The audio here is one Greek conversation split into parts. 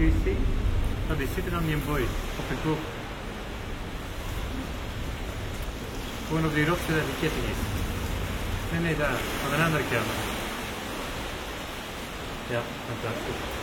ici, dans des sites dans Boy, op de groep. Gewoon op die rots zodat die ketting is. Nee, nee, daar, aan de andere kant. Ja, dat is goed.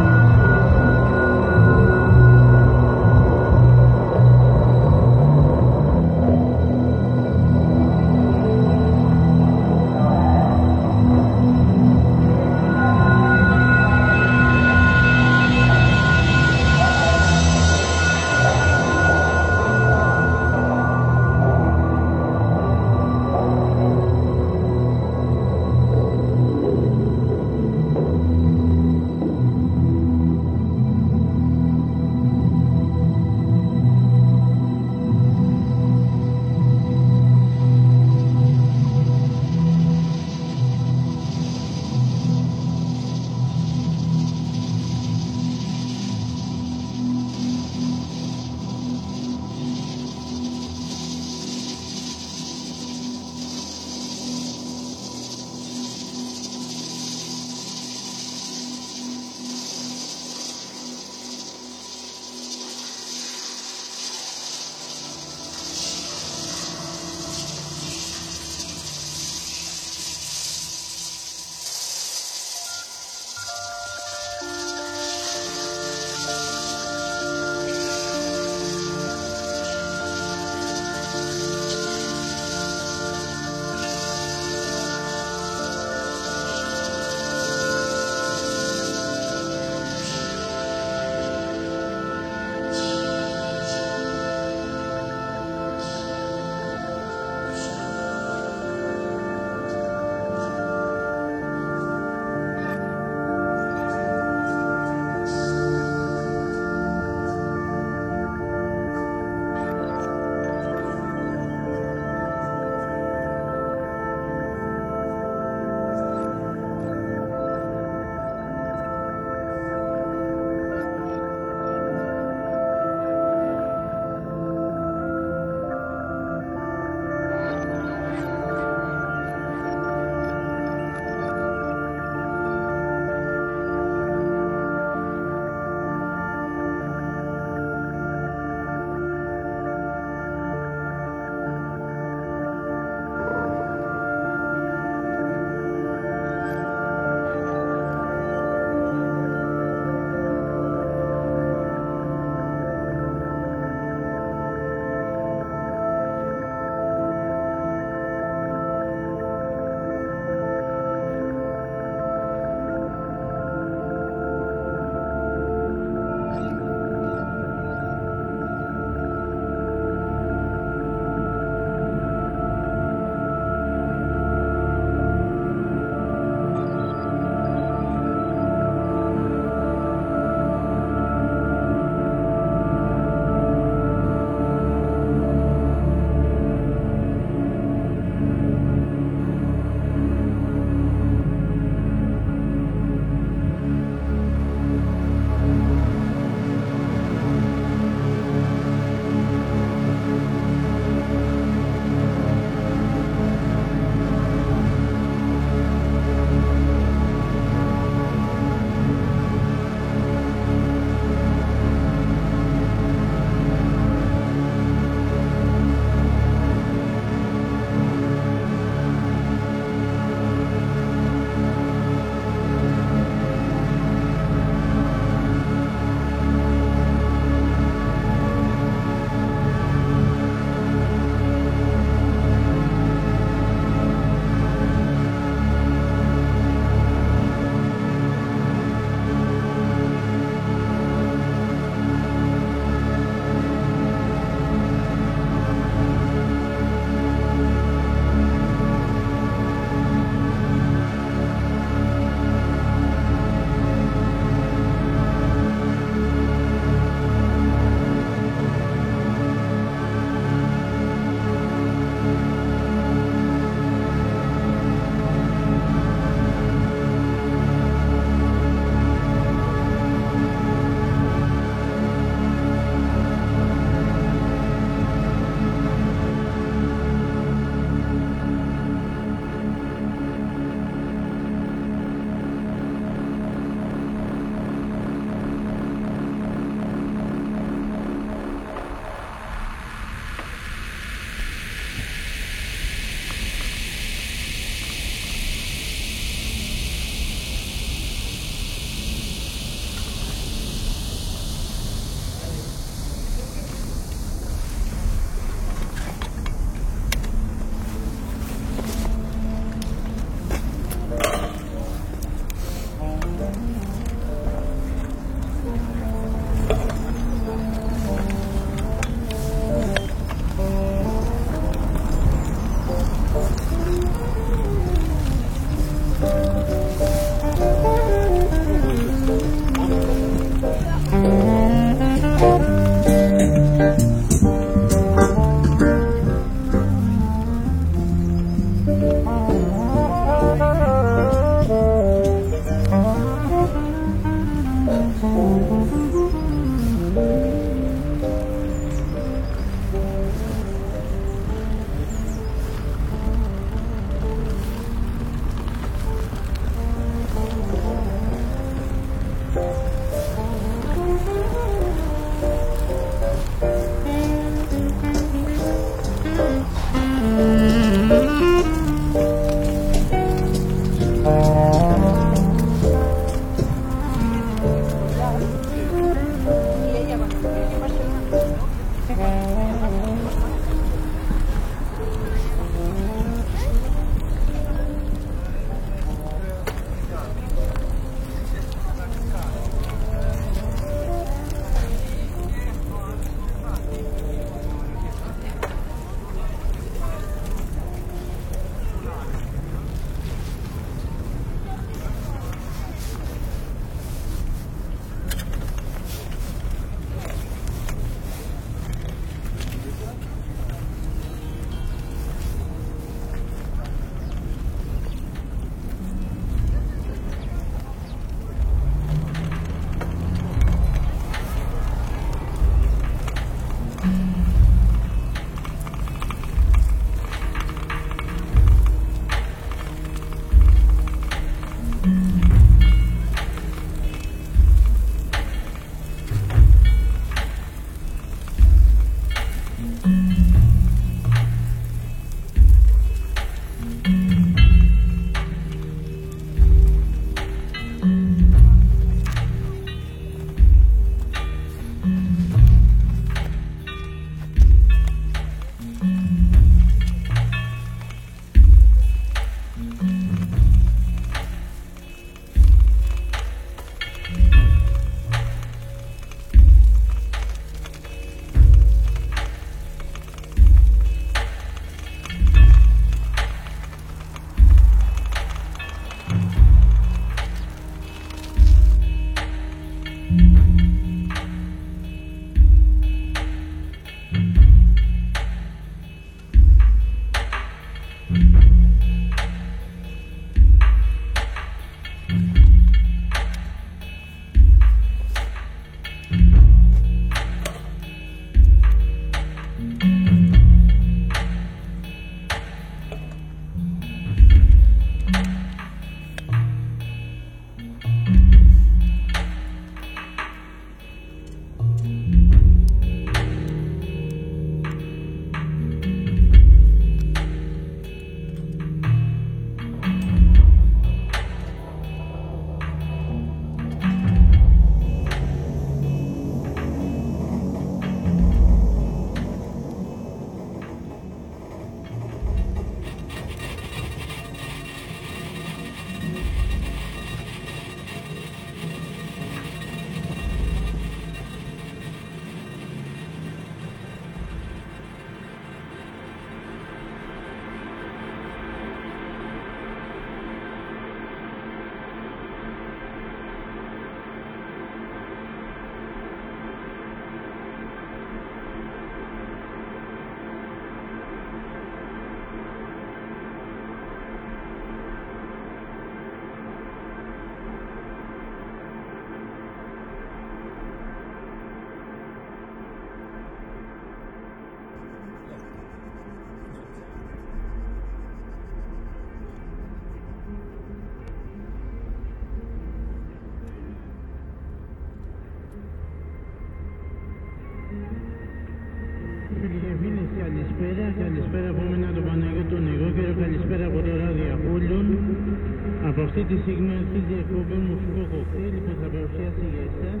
Τη στιγμή αρχίζει η εκπομπή μουσικό κοκτέιλ που θα παρουσιάσει για εσάς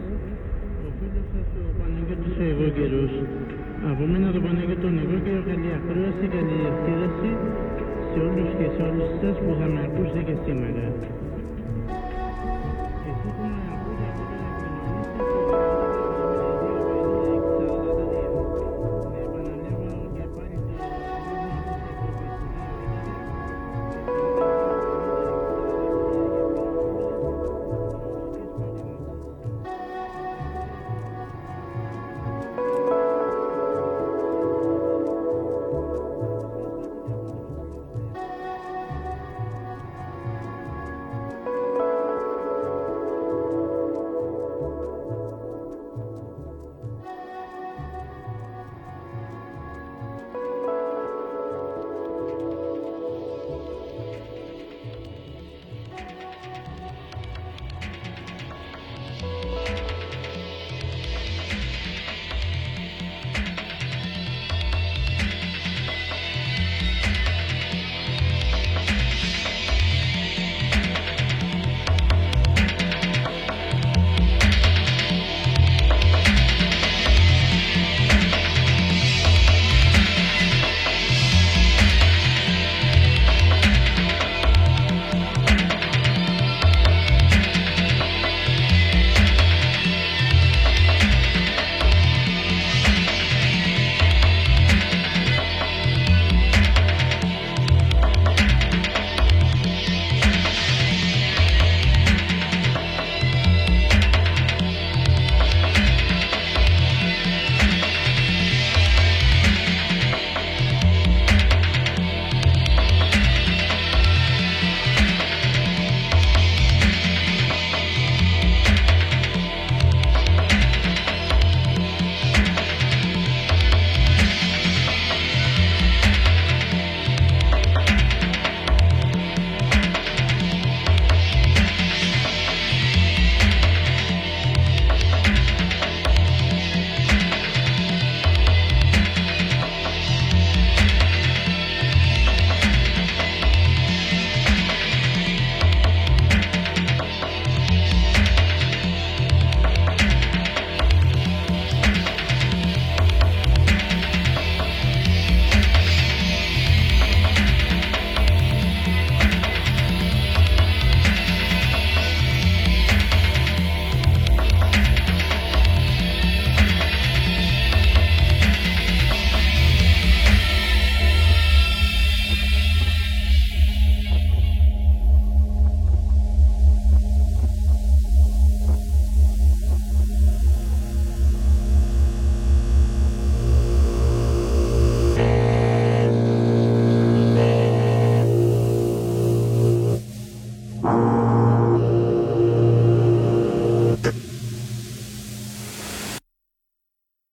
ο φίλος σας ο Παναγιώτης ο Εγώκερος. Από μένα τον Παναγιώτο τον Εγώκερο καλή ακρόαση, καλή ευθύδαση σε όλους και σε όλες σας που θα με ακούσετε και σήμερα.